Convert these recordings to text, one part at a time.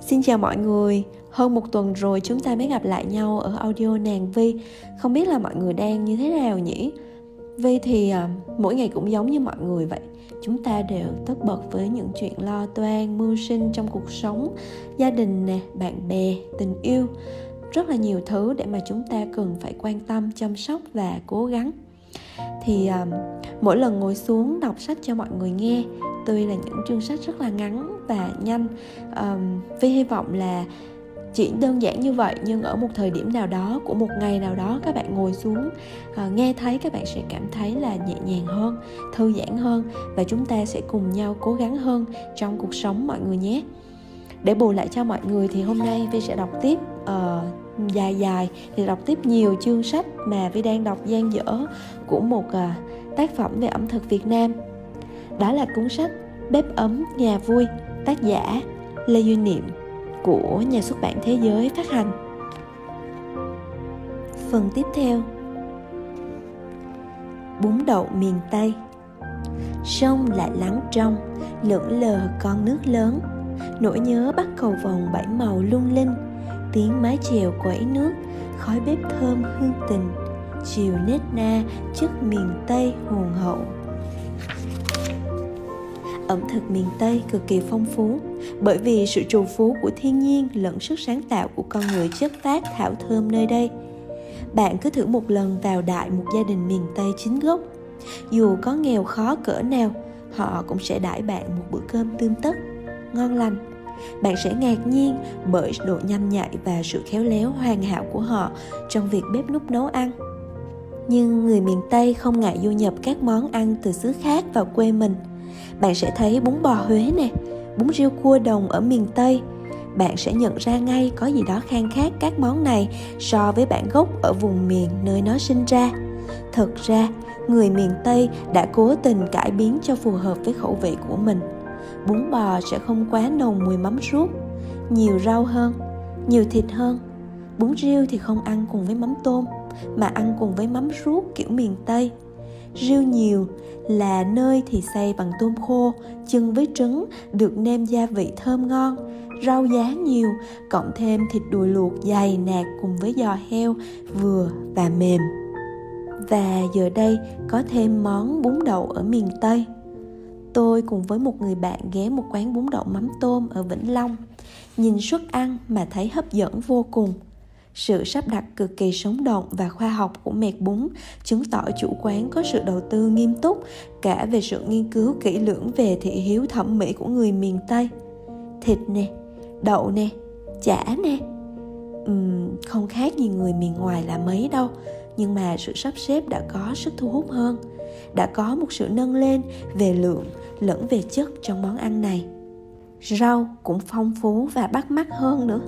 Xin chào mọi người, hơn một tuần rồi chúng ta mới gặp lại nhau ở audio nàng Vi. Không biết là mọi người đang như thế nào nhỉ? Vi thì à, mỗi ngày cũng giống như mọi người vậy. Chúng ta đều tất bật với những chuyện lo toan, mưu sinh trong cuộc sống Gia đình nè, bạn bè, tình yêu. Rất là nhiều thứ để mà chúng ta cần phải quan tâm, chăm sóc và cố gắng thì um, mỗi lần ngồi xuống đọc sách cho mọi người nghe tuy là những chương sách rất là ngắn và nhanh. À, um, vi hy vọng là chỉ đơn giản như vậy nhưng ở một thời điểm nào đó của một ngày nào đó các bạn ngồi xuống uh, nghe thấy các bạn sẽ cảm thấy là nhẹ nhàng hơn thư giãn hơn và chúng ta sẽ cùng nhau cố gắng hơn trong cuộc sống mọi người nhé. Để bù lại cho mọi người thì hôm nay vi sẽ đọc tiếp uh, dài dài thì đọc tiếp nhiều chương sách mà vi đang đọc gian dở của một à, tác phẩm về ẩm thực việt nam. Đó là cuốn sách bếp ấm nhà vui, tác giả lê duy niệm của nhà xuất bản thế giới phát hành. Phần tiếp theo. Bún đậu miền tây. Sông lại lắng trong lững lờ con nước lớn, nỗi nhớ bắt cầu vòng bảy màu lung linh tiếng mái chèo quẩy nước, khói bếp thơm hương tình, chiều nết na chất miền tây hồn hậu. Ẩm thực miền tây cực kỳ phong phú, bởi vì sự trù phú của thiên nhiên lẫn sức sáng tạo của con người chất phát thảo thơm nơi đây. Bạn cứ thử một lần vào đại một gia đình miền tây chính gốc. Dù có nghèo khó cỡ nào, họ cũng sẽ đãi bạn một bữa cơm tươm tất, ngon lành bạn sẽ ngạc nhiên bởi độ nhanh nhạy và sự khéo léo hoàn hảo của họ trong việc bếp núc nấu ăn. Nhưng người miền tây không ngại du nhập các món ăn từ xứ khác vào quê mình. Bạn sẽ thấy bún bò huế nè, bún riêu cua đồng ở miền tây. Bạn sẽ nhận ra ngay có gì đó khang khác các món này so với bản gốc ở vùng miền nơi nó sinh ra. Thật ra, người miền tây đã cố tình cải biến cho phù hợp với khẩu vị của mình bún bò sẽ không quá nồng mùi mắm ruốc, nhiều rau hơn, nhiều thịt hơn. Bún riêu thì không ăn cùng với mắm tôm, mà ăn cùng với mắm ruốc kiểu miền tây. Riêu nhiều là nơi thì xay bằng tôm khô chưng với trứng, được nêm gia vị thơm ngon, rau giá nhiều, cộng thêm thịt đùi luộc dày nạc cùng với giò heo, vừa và mềm. Và giờ đây có thêm món bún đậu ở miền tây tôi cùng với một người bạn ghé một quán bún đậu mắm tôm ở vĩnh long. Nhìn suất ăn mà thấy hấp dẫn vô cùng. Sự sắp đặt cực kỳ sống động và khoa học của mẹt bún chứng tỏ chủ quán có sự đầu tư nghiêm túc cả về sự nghiên cứu kỹ lưỡng về thị hiếu thẩm mỹ của người miền tây. Thịt nè đậu nè chả nè. Uhm, không khác gì người miền ngoài là mấy đâu nhưng mà sự sắp xếp đã có sức thu hút hơn đã có một sự nâng lên về lượng lẫn về chất trong món ăn này. Rau cũng phong phú và bắt mắt hơn nữa.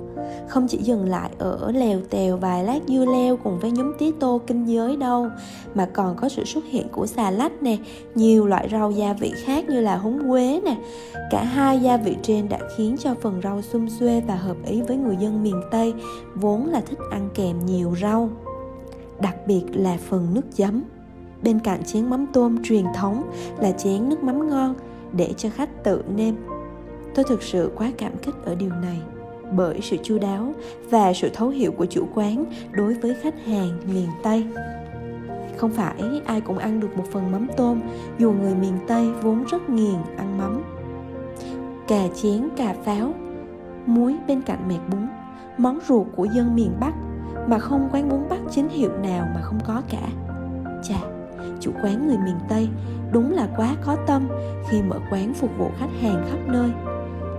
Không chỉ dừng lại ở lèo tèo vài lát dưa leo cùng với nhúm tía tô kinh giới đâu, mà còn có sự xuất hiện của xà lách nè, nhiều loại rau gia vị khác như là húng quế nè. Cả hai gia vị trên đã khiến cho phần rau xum xuê và hợp ý với người dân miền tây vốn là thích ăn kèm nhiều rau, đặc biệt là phần nước chấm bên cạnh chén mắm tôm truyền thống là chén nước mắm ngon để cho khách tự nêm. Tôi thực sự quá cảm kích ở điều này, bởi sự chu đáo và sự thấu hiểu của chủ quán đối với khách hàng miền tây. Không phải ai cũng ăn được một phần mắm tôm, dù người miền tây vốn rất nghiền ăn mắm. Cà chén, cà pháo, muối bên cạnh mẹt bún, món ruột của dân miền bắc mà không quán bún bắc chính hiệu nào mà không có cả. Chà chủ quán người miền tây. Đúng là quá có tâm khi mở quán phục vụ khách hàng khắp nơi.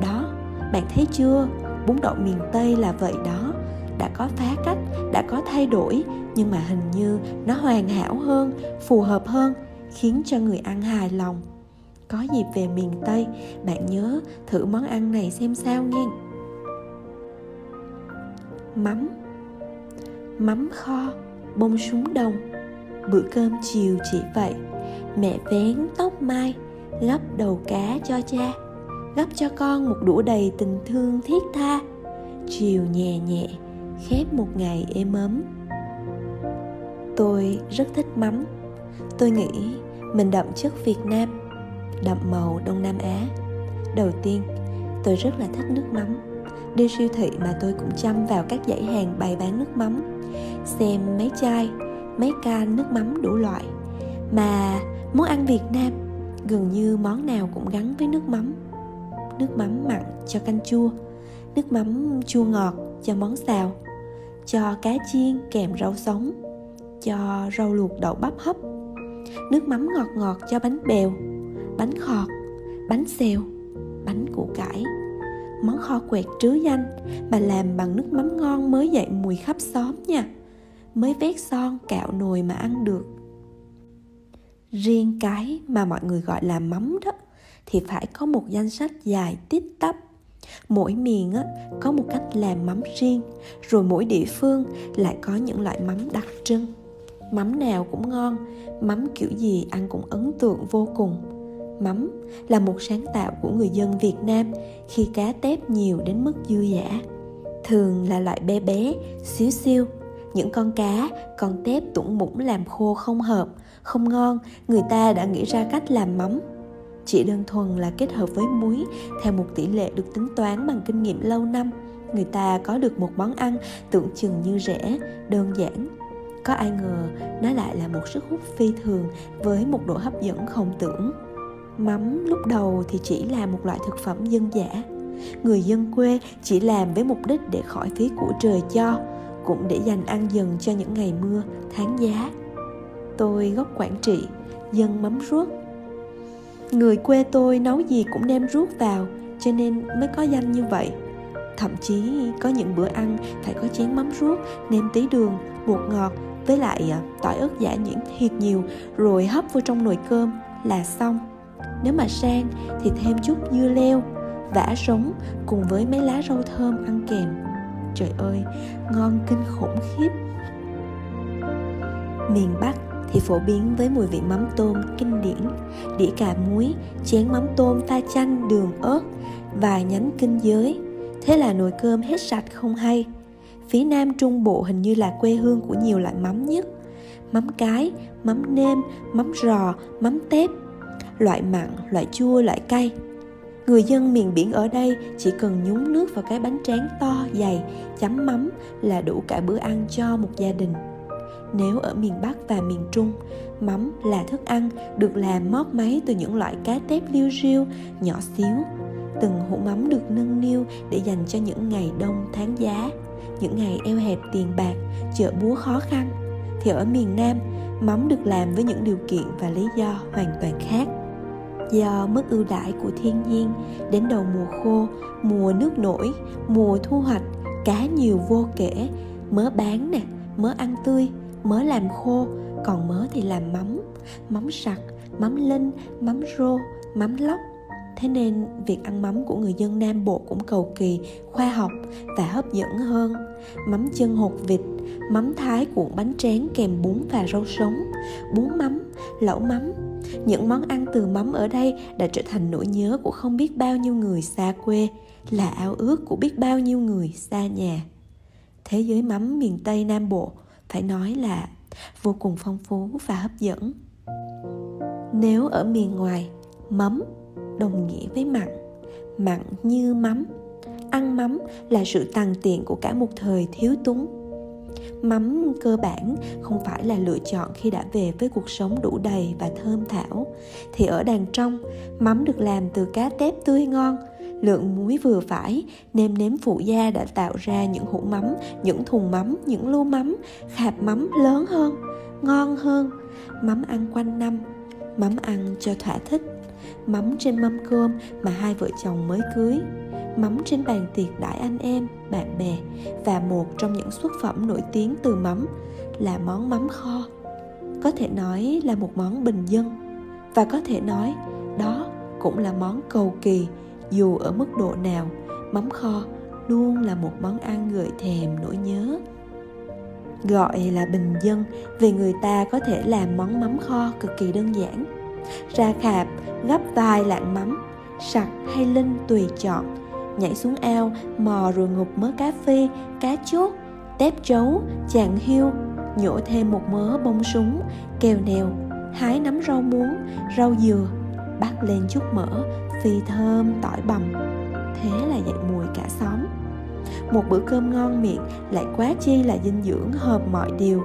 Đó, bạn thấy chưa? Bún đậu miền tây là vậy đó. Đã có phá cách, đã có thay đổi, nhưng mà hình như nó hoàn hảo hơn, phù hợp hơn, khiến cho người ăn hài lòng. Có dịp về miền tây, bạn nhớ thử món ăn này xem sao nghe. Mắm. Mắm kho, bông súng đồng bữa cơm chiều chỉ vậy. Mẹ vén tóc mai, gấp đầu cá cho cha, gấp cho con một đũa đầy tình thương thiết tha. Chiều nhẹ nhẹ, khép một ngày êm ấm. Tôi rất thích mắm. Tôi nghĩ mình đậm chất việt nam, đậm màu đông nam á. Đầu tiên, tôi rất là thích nước mắm. Đi siêu thị mà tôi cũng chăm vào các dãy hàng bày bán nước mắm. Xem mấy chai mấy can nước mắm đủ loại. Mà món ăn việt nam, gần như món nào cũng gắn với nước mắm. Nước mắm mặn cho canh chua, nước mắm chua ngọt cho món xào, cho cá chiên kèm rau sống, cho rau luộc đậu bắp hấp. Nước mắm ngọt ngọt cho bánh bèo, bánh khọt, bánh xèo, bánh củ cải. Món kho quẹt trứ danh mà làm bằng nước mắm ngon mới dậy mùi khắp xóm nha mới vét son cạo nồi mà ăn được. Riêng cái mà mọi người gọi là mắm đó thì phải có một danh sách dài tít tắp. Mỗi miền á, có một cách làm mắm riêng rồi mỗi địa phương lại có những loại mắm đặc trưng. Mắm nào cũng ngon mắm kiểu gì ăn cũng ấn tượng vô cùng. Mắm là một sáng tạo của người dân việt nam khi cá tép nhiều đến mức dư dả thường là loại bé bé xíu xiu những con cá, con tép tủng mũng làm khô không hợp, không ngon, người ta đã nghĩ ra cách làm mắm. Chỉ đơn thuần là kết hợp với muối, theo một tỷ lệ được tính toán bằng kinh nghiệm lâu năm, người ta có được một món ăn tưởng chừng như rẻ, đơn giản. Có ai ngờ nó lại là một sức hút phi thường với một độ hấp dẫn không tưởng. Mắm lúc đầu thì chỉ là một loại thực phẩm dân dã. Người dân quê chỉ làm với mục đích để khỏi phí của trời cho cũng để dành ăn dần cho những ngày mưa, tháng giá. Tôi gốc quảng trị, dân mắm ruốc. Người quê tôi nấu gì cũng đem ruốc vào, cho nên mới có danh như vậy. Thậm chí có những bữa ăn phải có chén mắm ruốc nêm tí đường, bột ngọt, với lại à, tỏi ớt giả nhuyễn thiệt nhiều, rồi hấp vô trong nồi cơm là xong. Nếu mà sang thì thêm chút dưa leo, vả sống cùng với mấy lá rau thơm ăn kèm trời ơi, ngon kinh khủng khiếp. Miền bắc thì phổ biến với mùi vị mắm tôm kinh điển, đĩa cà muối, chén mắm tôm pha chanh, đường ớt, vài nhánh kinh giới. Thế là nồi cơm hết sạch không hay. Phía nam trung bộ hình như là quê hương của nhiều loại mắm nhất. Mắm cái, mắm nêm, mắm rò mắm tép, loại mặn, loại chua, loại cay người dân miền biển ở đây chỉ cần nhúng nước vào cái bánh tráng to dày chấm mắm là đủ cả bữa ăn cho một gia đình nếu ở miền Bắc và miền Trung, mắm là thức ăn được làm mót máy từ những loại cá tép liêu riêu, nhỏ xíu. Từng hũ mắm được nâng niu để dành cho những ngày đông tháng giá, những ngày eo hẹp tiền bạc, chợ búa khó khăn. Thì ở miền Nam, mắm được làm với những điều kiện và lý do hoàn toàn khác do mức ưu đãi của thiên nhiên đến đầu mùa khô, mùa nước nổi, mùa thu hoạch, cá nhiều vô kể, mớ bán nè, mớ ăn tươi, mớ làm khô, còn mớ thì làm mắm mắm sặc, mắm linh mắm rô, mắm lóc. Thế nên việc ăn mắm của người dân nam bộ cũng cầu kỳ, khoa học và hấp dẫn hơn. Mắm chân hột vịt, mắm thái cuộn bánh tráng kèm bún và rau sống, bún mắm, lẩu mắm những món ăn từ mắm ở đây đã trở thành nỗi nhớ của không biết bao nhiêu người xa quê, là ao ước của biết bao nhiêu người xa nhà. Thế giới mắm miền tây nam bộ, phải nói là vô cùng phong phú và hấp dẫn. Nếu ở miền ngoài, mắm đồng nghĩa với mặn mặn như mắm. Ăn mắm là sự tàn tiện của cả một thời thiếu túng mắm cơ bản, không phải là lựa chọn khi đã về với cuộc sống đủ đầy và thơm thảo. Thì ở đàn trong, mắm được làm từ cá tép tươi ngon, lượng muối vừa phải, nêm nếm phụ gia đã tạo ra những hũ mắm, những thùng mắm, những lu mắm khạp mắm lớn hơn, ngon hơn. Mắm ăn quanh năm, mắm ăn cho thỏa thích. Mắm trên mâm cơm mà hai vợ chồng mới cưới mắm trên bàn tiệc đãi anh em, bạn bè và một trong những xuất phẩm nổi tiếng từ mắm là món mắm kho. Có thể nói là một món bình dân và có thể nói đó cũng là món cầu kỳ, dù ở mức độ nào, mắm kho luôn là một món ăn gợi thèm nỗi nhớ. Gọi là bình dân vì người ta có thể làm món mắm kho cực kỳ đơn giản. Ra khạp, gấp vài lạng mắm, sặc hay linh tùy chọn nhảy xuống ao, mò rồi ngục mớ cá phi cá chốt tép trấu, chàng hiu, nhổ thêm một mớ bông súng, kèo nèo, hái nắm rau muống, rau dừa bắt lên chút mỡ, phi thơm tỏi bằm. Thế là dậy mùi cả xóm. Một bữa cơm ngon miệng lại quá chi là dinh dưỡng hợp mọi điều.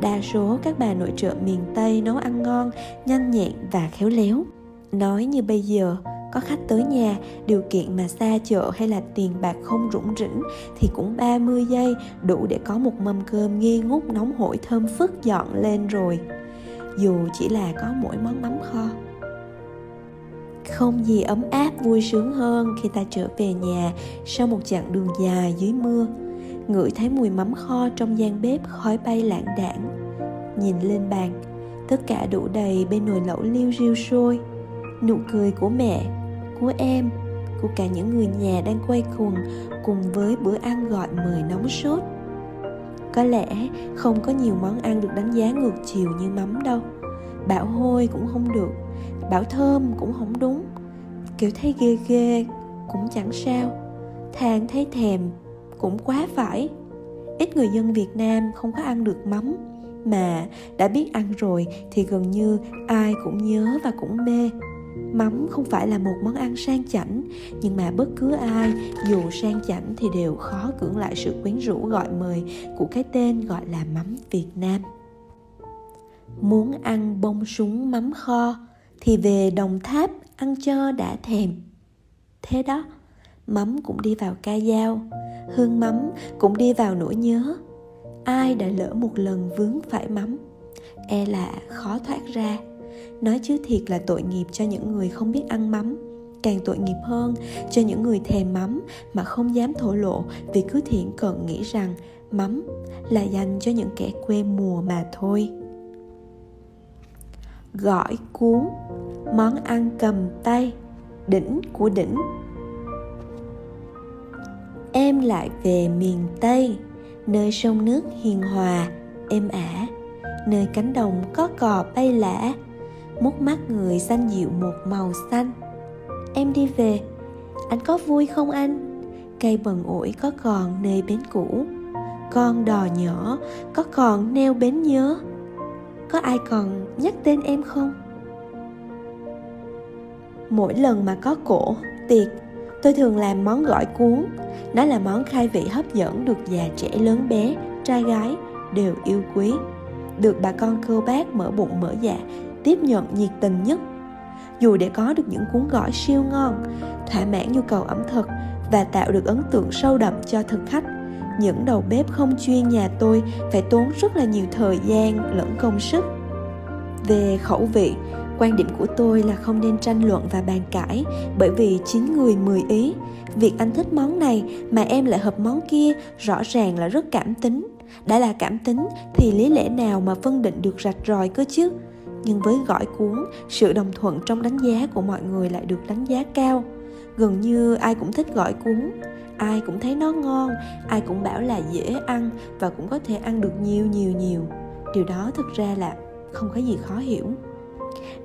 Đa số các bà nội trợ miền tây nấu ăn ngon, nhanh nhẹn và khéo léo. Nói như bây giờ có khách tới nhà, điều kiện mà xa chợ hay là tiền bạc không rủng rỉnh thì cũng 30 giây đủ để có một mâm cơm nghi ngút nóng hổi thơm phức dọn lên rồi. Dù chỉ là có mỗi món mắm kho. Không gì ấm áp vui sướng hơn khi ta trở về nhà sau một chặng đường dài dưới mưa. Ngửi thấy mùi mắm kho trong gian bếp khói bay lãng đảng. Nhìn lên bàn, tất cả đủ đầy bên nồi lẩu liêu riêu sôi. Nụ cười của mẹ, của em, của cả những người nhà đang quay cùng cùng với bữa ăn gọi mời nóng sốt. Có lẽ không có nhiều món ăn được đánh giá ngược chiều như mắm đâu. Bảo hôi cũng không được bảo thơm cũng không đúng kiểu thấy ghê ghê cũng chẳng sao than thấy thèm cũng quá phải ít người dân việt nam không có ăn được mắm mà đã biết ăn rồi thì gần như ai cũng nhớ và cũng mê mắm không phải là một món ăn sang chảnh, nhưng mà bất cứ ai, dù sang chảnh thì đều khó cưỡng lại sự quyến rũ gọi mời của cái tên gọi là mắm việt nam. Muốn ăn bông súng mắm kho thì về đồng tháp ăn cho đã thèm. Thế đó, mắm cũng đi vào ca dao, hương mắm cũng đi vào nỗi nhớ. Ai đã lỡ một lần vướng phải mắm e là khó thoát ra nói chứ thiệt là tội nghiệp cho những người không biết ăn mắm. Càng tội nghiệp hơn, cho những người thèm mắm mà không dám thổ lộ, vì cứ thiện cận nghĩ rằng mắm là dành cho những kẻ quê mùa mà thôi. Gỏi cuốn, món ăn cầm tay, đỉnh của đỉnh. Em lại về miền tây, nơi sông nước hiền hòa, êm ả. Nơi cánh đồng có cò bay lả mút mắt người xanh dịu một màu xanh. Em đi về. Anh có vui không anh? Cây bần ổi có còn nơi bến cũ. Con đò nhỏ có còn neo bến nhớ. Có ai còn nhắc tên em không? Mỗi lần mà có cổ, tiệc, tôi thường làm món gỏi cuốn. Nó là món khai vị hấp dẫn được già trẻ lớn bé, trai gái đều yêu quý. Được bà con cô bác mở bụng mở dạ tiếp nhận nhiệt tình nhất. Dù để có được những cuốn gỏi siêu ngon, thỏa mãn nhu cầu ẩm thực và tạo được ấn tượng sâu đậm cho thực khách, những đầu bếp không chuyên nhà tôi phải tốn rất là nhiều thời gian lẫn công sức. Về khẩu vị, quan điểm của tôi là không nên tranh luận và bàn cãi bởi vì chín người mười ý. Việc anh thích món này mà em lại hợp món kia rõ ràng là rất cảm tính. Đã là cảm tính thì lý lẽ nào mà phân định được rạch ròi cơ chứ? Nhưng với gỏi cuốn, sự đồng thuận trong đánh giá của mọi người lại được đánh giá cao gần như ai cũng thích gỏi cuốn ai cũng thấy nó ngon, ai cũng bảo là dễ ăn và cũng có thể ăn được nhiều nhiều nhiều điều đó thực ra là không có gì khó hiểu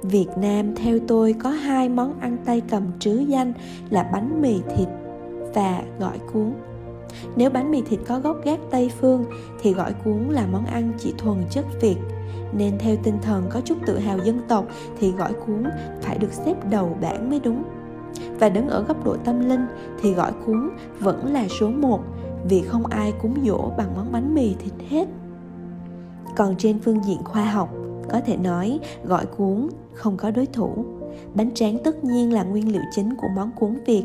Việt Nam theo tôi có hai món ăn tay cầm trứ danh là bánh mì thịt và gỏi cuốn. Nếu bánh mì thịt có gốc gác Tây phương thì gỏi cuốn là món ăn chỉ thuần chất Việt. Nên theo tinh thần có chút tự hào dân tộc thì gỏi cuốn phải được xếp đầu bảng mới đúng và đứng ở góc độ tâm linh thì gỏi cuốn vẫn là số 1 vì không ai cúng dỗ bằng món bánh mì thịt hết. Còn trên phương diện khoa học, có thể nói gỏi cuốn không có đối thủ. Bánh tráng tất nhiên là nguyên liệu chính của món cuốn Việt.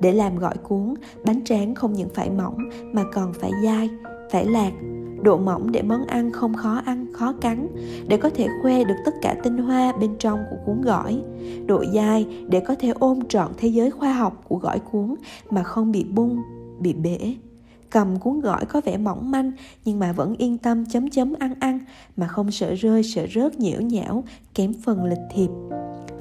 Để làm gỏi cuốn, bánh tráng không những phải mỏng mà còn phải dai, phải lạc, độ mỏng để món ăn không khó ăn, khó cắn, để có thể khoe được tất cả tinh hoa bên trong của cuốn gỏi. Độ dai để có thể ôm trọn thế giới khoa học của gỏi cuốn mà không bị bung, bị bể. Cầm cuốn gỏi có vẻ mỏng manh, nhưng mà vẫn yên tâm chấm chấm ăn ăn, mà không sợ rơi, sợ rớt nhiễu nhão kém phần lịch thiệp.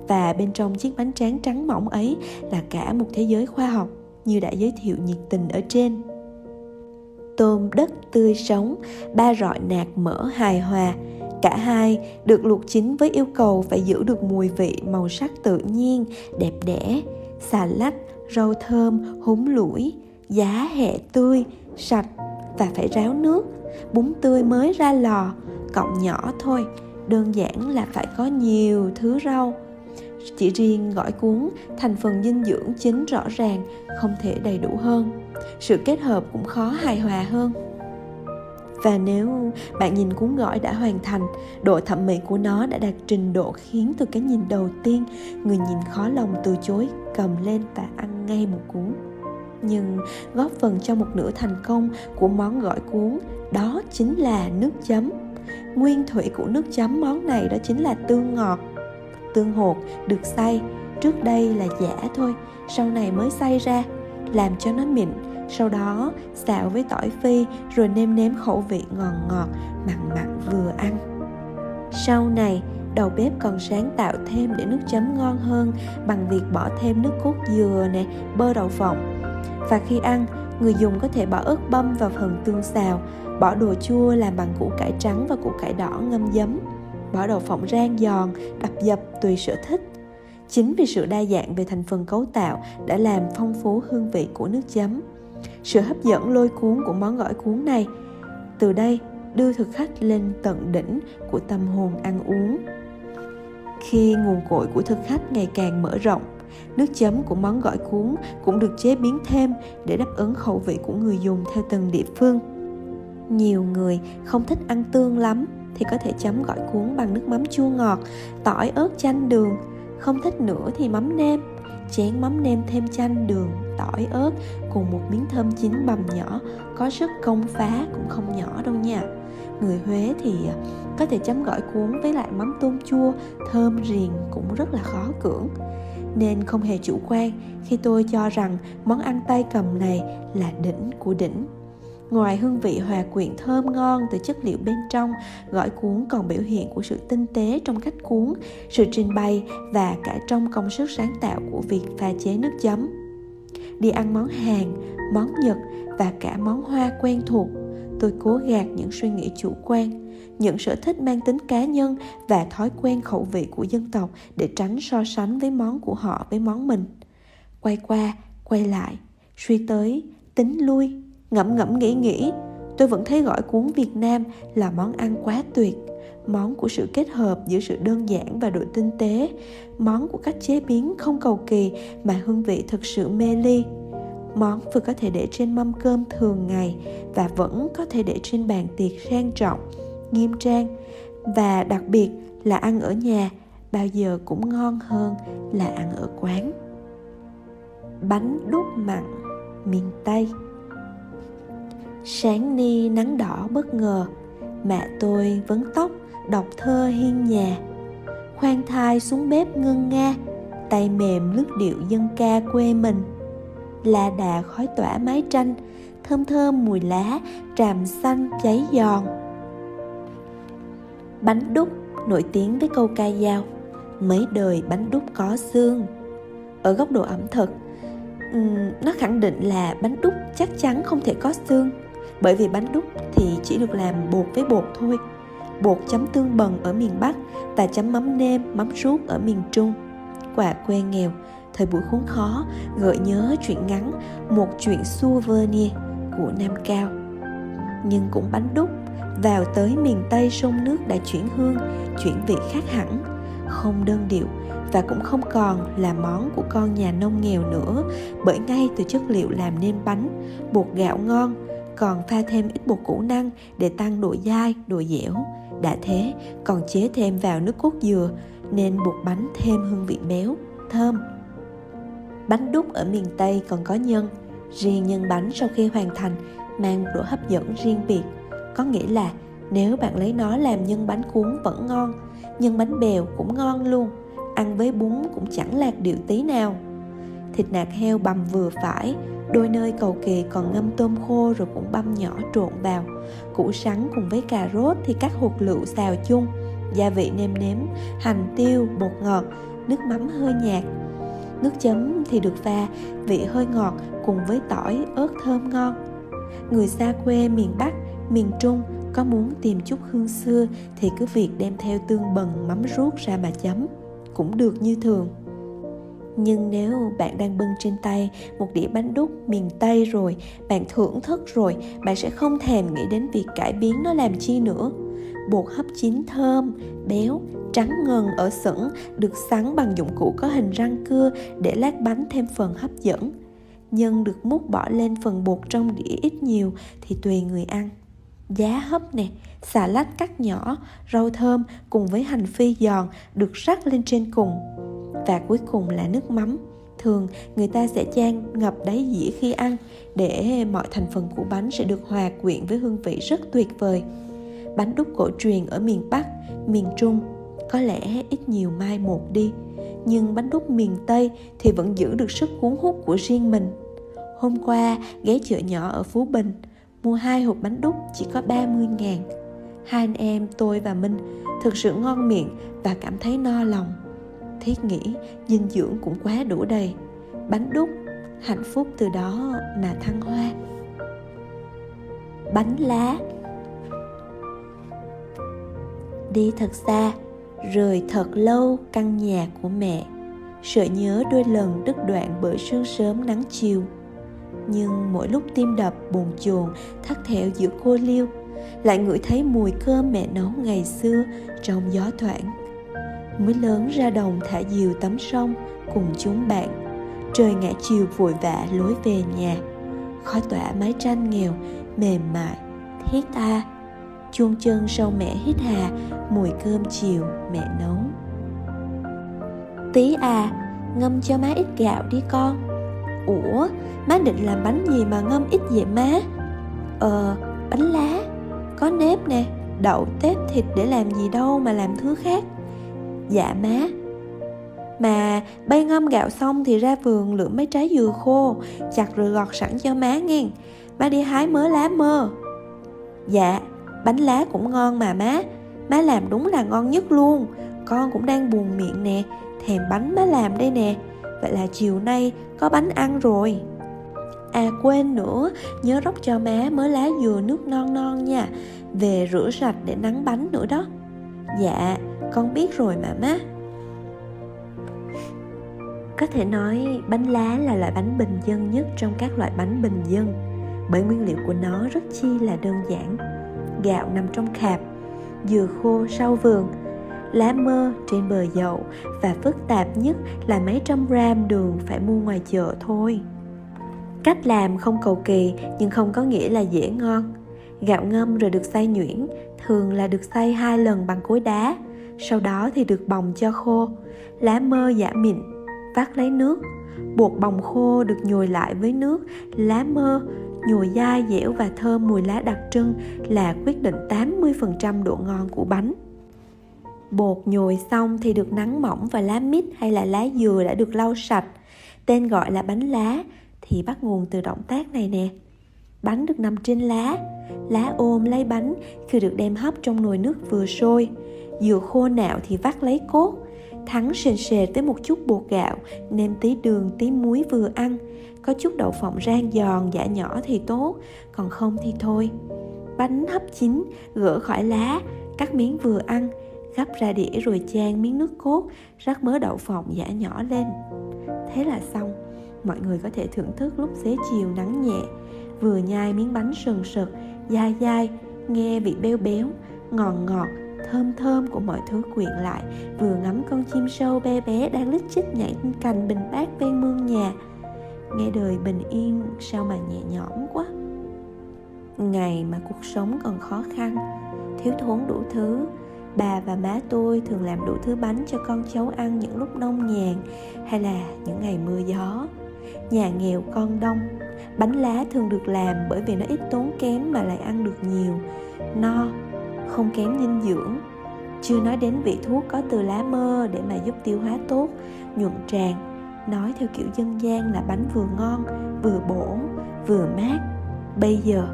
Và bên trong chiếc bánh tráng trắng mỏng ấy là cả một thế giới khoa học, như đã giới thiệu nhiệt tình ở trên tôm đất tươi sống, ba rọi nạc mỡ hài hòa. Cả hai được luộc chín với yêu cầu phải giữ được mùi vị màu sắc tự nhiên, đẹp đẽ, xà lách, rau thơm, húng lủi, giá hẹ tươi, sạch và phải ráo nước, bún tươi mới ra lò, cọng nhỏ thôi, đơn giản là phải có nhiều thứ rau. Chỉ riêng gỏi cuốn, thành phần dinh dưỡng chính rõ ràng, không thể đầy đủ hơn. Sự kết hợp cũng khó hài hòa hơn. Và nếu bạn nhìn cuốn gỏi đã hoàn thành độ thẩm mỹ của nó đã đạt trình độ khiến từ cái nhìn đầu tiên người nhìn khó lòng từ chối cầm lên và ăn ngay một cuốn. Nhưng góp phần cho một nửa thành công của món gỏi cuốn đó chính là nước chấm. Nguyên thủy của nước chấm món này đó chính là tương ngọt tương hột được xay. Trước đây là giả thôi, sau này mới xay ra, làm cho nó mịn. Sau đó xào với tỏi phi, rồi nêm nếm khẩu vị ngọt ngọt, mặn mặn vừa ăn. Sau này, đầu bếp còn sáng tạo thêm để nước chấm ngon hơn bằng việc bỏ thêm nước cốt dừa nè, bơ đậu phộng. Và khi ăn, người dùng có thể bỏ ớt băm vào phần tương xào, bỏ đồ chua làm bằng củ cải trắng và củ cải đỏ ngâm giấm bỏ đậu phộng rang giòn, đập dập tùy sở thích. Chính vì sự đa dạng về thành phần cấu tạo đã làm phong phú hương vị của nước chấm. Sự hấp dẫn lôi cuốn của món gỏi cuốn này, từ đây đưa thực khách lên tận đỉnh của tâm hồn ăn uống. Khi nguồn cội của thực khách ngày càng mở rộng, nước chấm của món gỏi cuốn cũng được chế biến thêm để đáp ứng khẩu vị của người dùng theo từng địa phương. Nhiều người không thích ăn tương lắm thì có thể chấm gỏi cuốn bằng nước mắm chua ngọt, tỏi ớt chanh đường. Không thích nữa thì mắm nêm. Chén mắm nêm thêm chanh đường, tỏi ớt cùng một miếng thơm chín bằm nhỏ, có sức công phá cũng không nhỏ đâu nha. Người huế thì à, có thể chấm gỏi cuốn với lại mắm tôm chua, thơm riềng cũng rất là khó cưỡng. Nên không hề chủ quan khi tôi cho rằng món ăn tay cầm này là đỉnh của đỉnh. Ngoài hương vị hòa quyện thơm ngon từ chất liệu bên trong, gỏi cuốn còn biểu hiện của sự tinh tế trong cách cuốn, sự trình bày và cả trong công sức sáng tạo của việc pha chế nước chấm. Đi ăn món Hàn, món Nhật và cả món Hoa quen thuộc, tôi cố gạt những suy nghĩ chủ quan, những sở thích mang tính cá nhân và thói quen khẩu vị của dân tộc để tránh so sánh với món của họ với món mình. Quay qua, quay lại, suy tới, tính lui, ngẫm ngẫm nghĩ nghĩ, tôi vẫn thấy gỏi cuốn việt nam là món ăn quá tuyệt. Món của sự kết hợp giữa sự đơn giản và độ tinh tế. Món của cách chế biến không cầu kỳ mà hương vị thực sự mê ly. Món vừa có thể để trên mâm cơm thường ngày và vẫn có thể để trên bàn tiệc sang trọng, nghiêm trang. Và đặc biệt là ăn ở nhà, bao giờ cũng ngon hơn là ăn ở quán. Bánh đúc mặn miền tây sáng ni nắng đỏ bất ngờ. Mẹ tôi vấn tóc, đọc thơ hiên nhà. Khoan thai xuống bếp ngân nga, tay mềm lướt điệu dân ca quê mình. La đà khói tỏa mái tranh, thơm thơm mùi lá tràm xanh cháy giòn. Bánh đúc nổi tiếng với câu ca dao, mấy đời bánh đúc có xương. Ở góc độ ẩm thực nó khẳng định là bánh đúc chắc chắn không thể có xương bởi vì bánh đúc thì chỉ được làm bột với bột thôi bột chấm tương bần ở miền Bắc và chấm mắm nêm, mắm ruốc ở miền Trung. Quả quê nghèo, thời buổi khốn khó, gợi nhớ chuyện ngắn, một chuyện souvenir của Nam Cao. Nhưng cũng bánh đúc, vào tới miền Tây sông nước đã chuyển hương, chuyển vị khác hẳn, không đơn điệu và cũng không còn là món của con nhà nông nghèo nữa bởi ngay từ chất liệu làm nên bánh, bột gạo ngon, còn pha thêm ít bột củ năng để tăng độ dai, độ dẻo. Đã thế, còn chế thêm vào nước cốt dừa nên bột bánh thêm hương vị béo, thơm. Bánh đúc ở miền Tây còn có nhân, riêng nhân bánh sau khi hoàn thành mang một độ hấp dẫn riêng biệt. Có nghĩa là nếu bạn lấy nó làm nhân bánh cuốn vẫn ngon, nhân bánh bèo cũng ngon luôn, ăn với bún cũng chẳng lạc điệu tí nào. Thịt nạc heo bằm vừa phải, đôi nơi cầu kỳ còn ngâm tôm khô rồi cũng băm nhỏ trộn vào. Củ sắn cùng với cà rốt thì cắt hột lựu xào chung. Gia vị nêm nếm, hành tiêu, bột ngọt, nước mắm hơi nhạt. Nước chấm thì được pha vị hơi ngọt cùng với tỏi, ớt thơm ngon. Người xa quê miền bắc, miền trung có muốn tìm chút hương xưa thì cứ việc đem theo tương bần mắm ruốc ra mà chấm. Cũng được như thường nhưng nếu bạn đang bưng trên tay một đĩa bánh đúc miền tây rồi, bạn thưởng thức rồi, bạn sẽ không thèm nghĩ đến việc cải biến nó làm chi nữa. Bột hấp chín thơm, béo, trắng ngần ở sững được sắn bằng dụng cụ có hình răng cưa để lát bánh thêm phần hấp dẫn. Nhân được múc bỏ lên phần bột trong đĩa ít nhiều thì tùy người ăn. Giá hấp nè, xà lách cắt nhỏ, rau thơm cùng với hành phi giòn được rắc lên trên cùng và cuối cùng là nước mắm. Thường, người ta sẽ chan ngập đáy dĩa khi ăn để mọi thành phần của bánh sẽ được hòa quyện với hương vị rất tuyệt vời. Bánh đúc cổ truyền ở miền bắc, miền trung, có lẽ ít nhiều mai một đi. Nhưng bánh đúc miền tây thì vẫn giữ được sức cuốn hút của riêng mình. Hôm qua, ghé chợ nhỏ ở phú bình, mua hai hộp bánh đúc chỉ có 30 ngàn. Hai anh em, tôi và minh, thực sự ngon miệng và cảm thấy no lòng thiết nghĩ dinh dưỡng cũng quá đủ đầy. Bánh đúc, hạnh phúc từ đó mà thăng hoa. Bánh lá. Đi thật xa, rời thật lâu căn nhà của mẹ. Sợi nhớ đôi lần đứt đoạn bởi sương sớm nắng chiều. Nhưng mỗi lúc tim đập buồn chồn, thắt thẹo giữa cô liêu, lại ngửi thấy mùi cơm mẹ nấu ngày xưa trong gió thoảng mới lớn ra đồng thả diều tắm sông cùng chúng bạn. Trời ngã chiều vội vã lối về nhà. Khói tỏa mái tranh nghèo, mềm mại, thiết tha. Chuông chân sau mẹ hít hà, mùi cơm chiều mẹ nấu. Tí à ngâm cho má ít gạo đi con. Ủa, má định làm bánh gì mà ngâm ít vậy má? Ờ bánh lá, có nếp nè, đậu tép thịt để làm gì đâu mà làm thứ khác dạ má. Mà bay ngâm gạo xong thì ra vườn lượm mấy trái dừa khô, chặt rồi gọt sẵn cho má nghe. Má đi hái mớ lá mơ. Dạ bánh lá cũng ngon mà má. Má làm đúng là ngon nhất luôn. Con cũng đang buồn miệng nè, thèm bánh má làm đây nè. Vậy là chiều nay có bánh ăn rồi. À quên nữa, nhớ róc cho má mớ lá dừa nước non non nha. Về rửa sạch để nắng bánh nữa đó. Dạ con biết rồi mà má. Có thể nói bánh lá là loại bánh bình dân nhất trong các loại bánh bình dân, bởi nguyên liệu của nó rất chi là đơn giản. Gạo nằm trong khạp dừa khô sau vườn, lá mơ trên bờ dậu và phức tạp nhất là mấy trăm gram đường phải mua ngoài chợ thôi. Cách làm không cầu kỳ nhưng không có nghĩa là dễ ngon. Gạo ngâm rồi được xay nhuyễn, thường là được xay hai lần bằng cối đá sau đó thì được bồng cho khô, lá mơ giả mịn vắt lấy nước. Bột bồng khô được nhồi lại với nước, lá mơ nhồi dai dẻo và thơm mùi lá đặc trưng là quyết định 80% độ ngon của bánh. Bột nhồi xong thì được nắng mỏng và lá mít hay là lá dừa đã được lau sạch. Tên gọi là bánh lá thì bắt nguồn từ động tác này nè. Bánh được nằm trên lá lá ôm lấy bánh khi được đem hấp trong nồi nước vừa sôi dừa khô nạo thì vắt lấy cốt. Thắng sền sệt tới một chút bột gạo, nêm tí đường, tí muối vừa ăn. Có chút đậu phộng rang giòn, giả nhỏ thì tốt, còn không thì thôi. Bánh hấp chín, gỡ khỏi lá, cắt miếng vừa ăn gấp ra đĩa rồi chan miếng nước cốt, rắc mớ đậu phộng giả nhỏ lên. Thế là xong. Mọi người có thể thưởng thức lúc xế chiều nắng nhẹ. Vừa nhai miếng bánh sần sật, dai dai, nghe vị béo béo, ngọt ngọt thơm thơm của mọi thứ quyện lại, vừa ngắm con chim sâu bé bé đang lít chích nhảy trên cành bình bát ven mương nhà. Nghe đời bình yên, sao mà nhẹ nhõm quá? Ngày mà cuộc sống còn khó khăn, thiếu thốn đủ thứ. Bà và má tôi thường làm đủ thứ bánh cho con cháu ăn những lúc nông nhàn hay là những ngày mưa gió. Nhà nghèo con đông, bánh lá thường được làm bởi vì nó ít tốn kém mà lại ăn được nhiều. No không kém dinh dưỡng. Chưa nói đến vị thuốc có từ lá mơ để mà giúp tiêu hóa tốt nhuận tràng. Nói theo kiểu dân gian là bánh vừa ngon, vừa bổ, vừa mát. Bây giờ,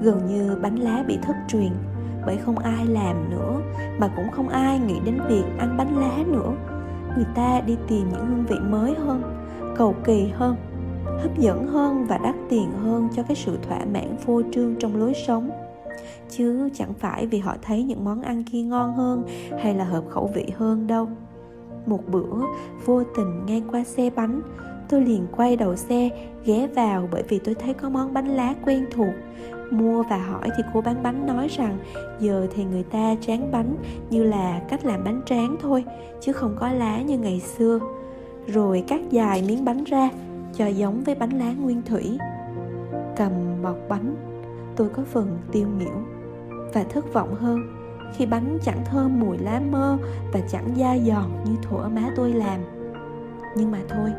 gần như bánh lá bị thất truyền, bởi không ai làm nữa, mà cũng không ai nghĩ đến việc ăn bánh lá nữa. Người ta đi tìm những hương vị mới hơn, cầu kỳ hơn, hấp dẫn hơn và đắt tiền hơn cho cái sự thỏa mãn phô trương trong lối sống chứ chẳng phải vì họ thấy những món ăn kia ngon hơn hay là hợp khẩu vị hơn đâu. Một bữa, vô tình ngang qua xe bánh, tôi liền quay đầu xe, ghé vào bởi vì tôi thấy có món bánh lá quen thuộc. Mua và hỏi thì cô bán bánh nói rằng, giờ thì người ta tráng bánh như là cách làm bánh tráng thôi, chứ không có lá như ngày xưa. Rồi cắt dài miếng bánh ra, cho giống với bánh lá nguyên thủy. Cầm bọc bánh tôi có phần tiêu nghỉu và thất vọng hơn khi bánh chẳng thơm mùi lá mơ và chẳng da giòn như thuở má tôi làm. Nhưng mà thôi,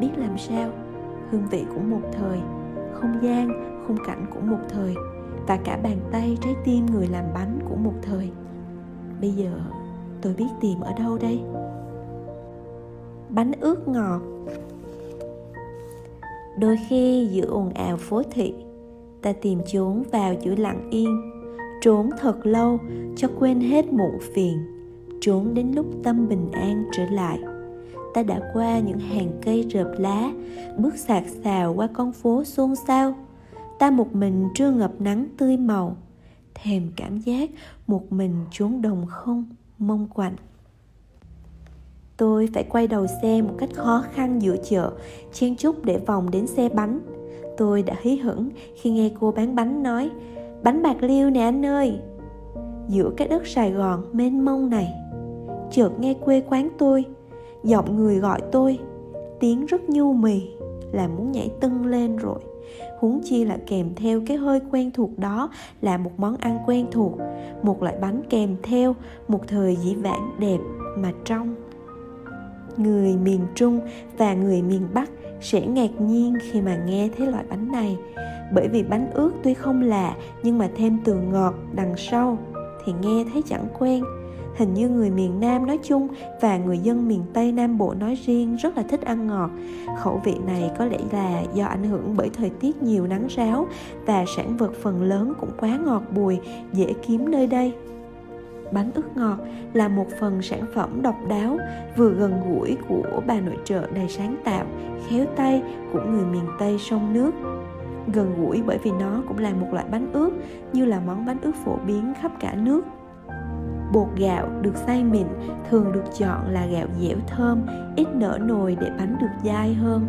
biết làm sao? Hương vị của một thời, không gian, khung cảnh của một thời và cả bàn tay trái tim người làm bánh của một thời. Bây giờ tôi biết tìm ở đâu đây? Bánh ướt ngọt. Đôi khi giữa ồn ào phố thị ta tìm trốn vào giữa lặng yên, trốn thật lâu cho quên hết muộn phiền, trốn đến lúc tâm bình an trở lại. Ta đã qua những hàng cây rợp lá, bước sạc xào qua con phố xôn xao. Ta một mình trưa ngập nắng tươi màu, thèm cảm giác một mình trốn đồng không, mông quạnh. Tôi phải quay đầu xe một cách khó khăn giữa chợ, chen chúc để vòng đến xe bánh tôi đã hí hửng khi nghe cô bán bánh nói, bánh bạc liêu nè anh ơi. Giữa cái đất sài gòn mênh mông này, chợt nghe quê quán tôi, giọng người gọi tôi, tiếng rất nhu mì, là muốn nhảy tưng lên rồi. Huống chi là kèm theo cái hơi quen thuộc đó là một món ăn quen thuộc, một loại bánh kèm theo, một thời dĩ vãng đẹp mà trong. Người miền trung và người miền bắc sẽ ngạc nhiên khi mà nghe thấy loại bánh này bởi vì bánh ướt tuy không lạ nhưng mà thêm từ ngọt đằng sau thì nghe thấy chẳng quen hình như người miền Nam nói chung và người dân miền Tây Nam Bộ nói riêng rất là thích ăn ngọt. Khẩu vị này có lẽ là do ảnh hưởng bởi thời tiết nhiều nắng ráo và sản vật phần lớn cũng quá ngọt bùi, dễ kiếm nơi đây. Bánh ướt ngọt là một phần sản phẩm độc đáo, vừa gần gũi của bà nội trợ đầy sáng tạo, khéo tay của người miền Tây sông nước. Gần gũi bởi vì nó cũng là một loại bánh ướt như là món bánh ướt phổ biến khắp cả nước. Bột gạo được xay mịn thường được chọn là gạo dẻo thơm ít nở nồi để bánh được dai hơn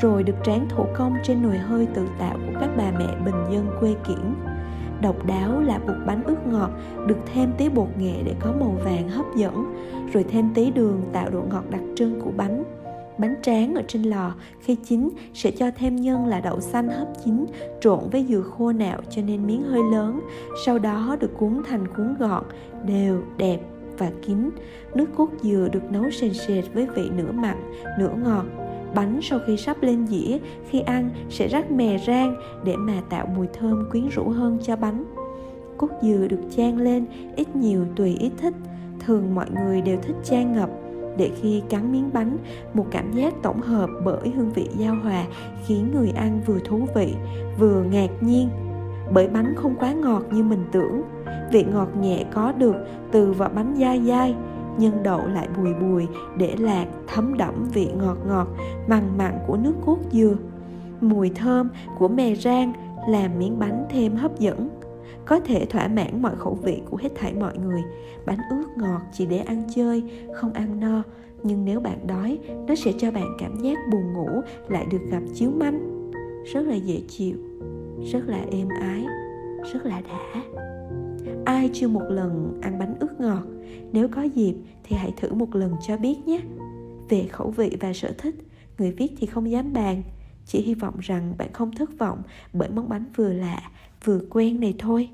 rồi được tráng thủ công trên nồi hơi tự tạo của các bà mẹ bình dân quê kiển độc đáo là bột bánh ướt ngọt được thêm tí bột nghệ để có màu vàng hấp dẫn, rồi thêm tí đường tạo độ ngọt đặc trưng của bánh. Bánh tráng ở trên lò khi chín sẽ cho thêm nhân là đậu xanh hấp chín, trộn với dừa khô nạo cho nên miếng hơi lớn, sau đó được cuốn thành cuốn gọn, đều, đẹp và kín. Nước cốt dừa được nấu sền sệt với vị nửa mặn, nửa ngọt bánh sau khi sắp lên dĩa, khi ăn sẽ rắc mè rang để mà tạo mùi thơm quyến rũ hơn cho bánh. Cốt dừa được chan lên, ít nhiều tùy ý thích. Thường mọi người đều thích chan ngập, để khi cắn miếng bánh, một cảm giác tổng hợp bởi hương vị giao hòa khiến người ăn vừa thú vị, vừa ngạc nhiên. Bởi bánh không quá ngọt như mình tưởng. Vị ngọt nhẹ có được từ vỏ bánh dai dai nhân đậu lại bùi bùi để lạc thấm đẫm vị ngọt ngọt, mặn mặn của nước cốt dừa. Mùi thơm của mè rang làm miếng bánh thêm hấp dẫn, có thể thỏa mãn mọi khẩu vị của hết thảy mọi người. Bánh ướt ngọt chỉ để ăn chơi, không ăn no, nhưng nếu bạn đói, nó sẽ cho bạn cảm giác buồn ngủ lại được gặp chiếu manh. Rất là dễ chịu, rất là êm ái, rất là đã ai chưa một lần ăn bánh ướt ngọt? Nếu có dịp thì hãy thử một lần cho biết nhé. Về khẩu vị và sở thích, người viết thì không dám bàn. Chỉ hy vọng rằng bạn không thất vọng bởi món bánh vừa lạ, vừa quen này thôi.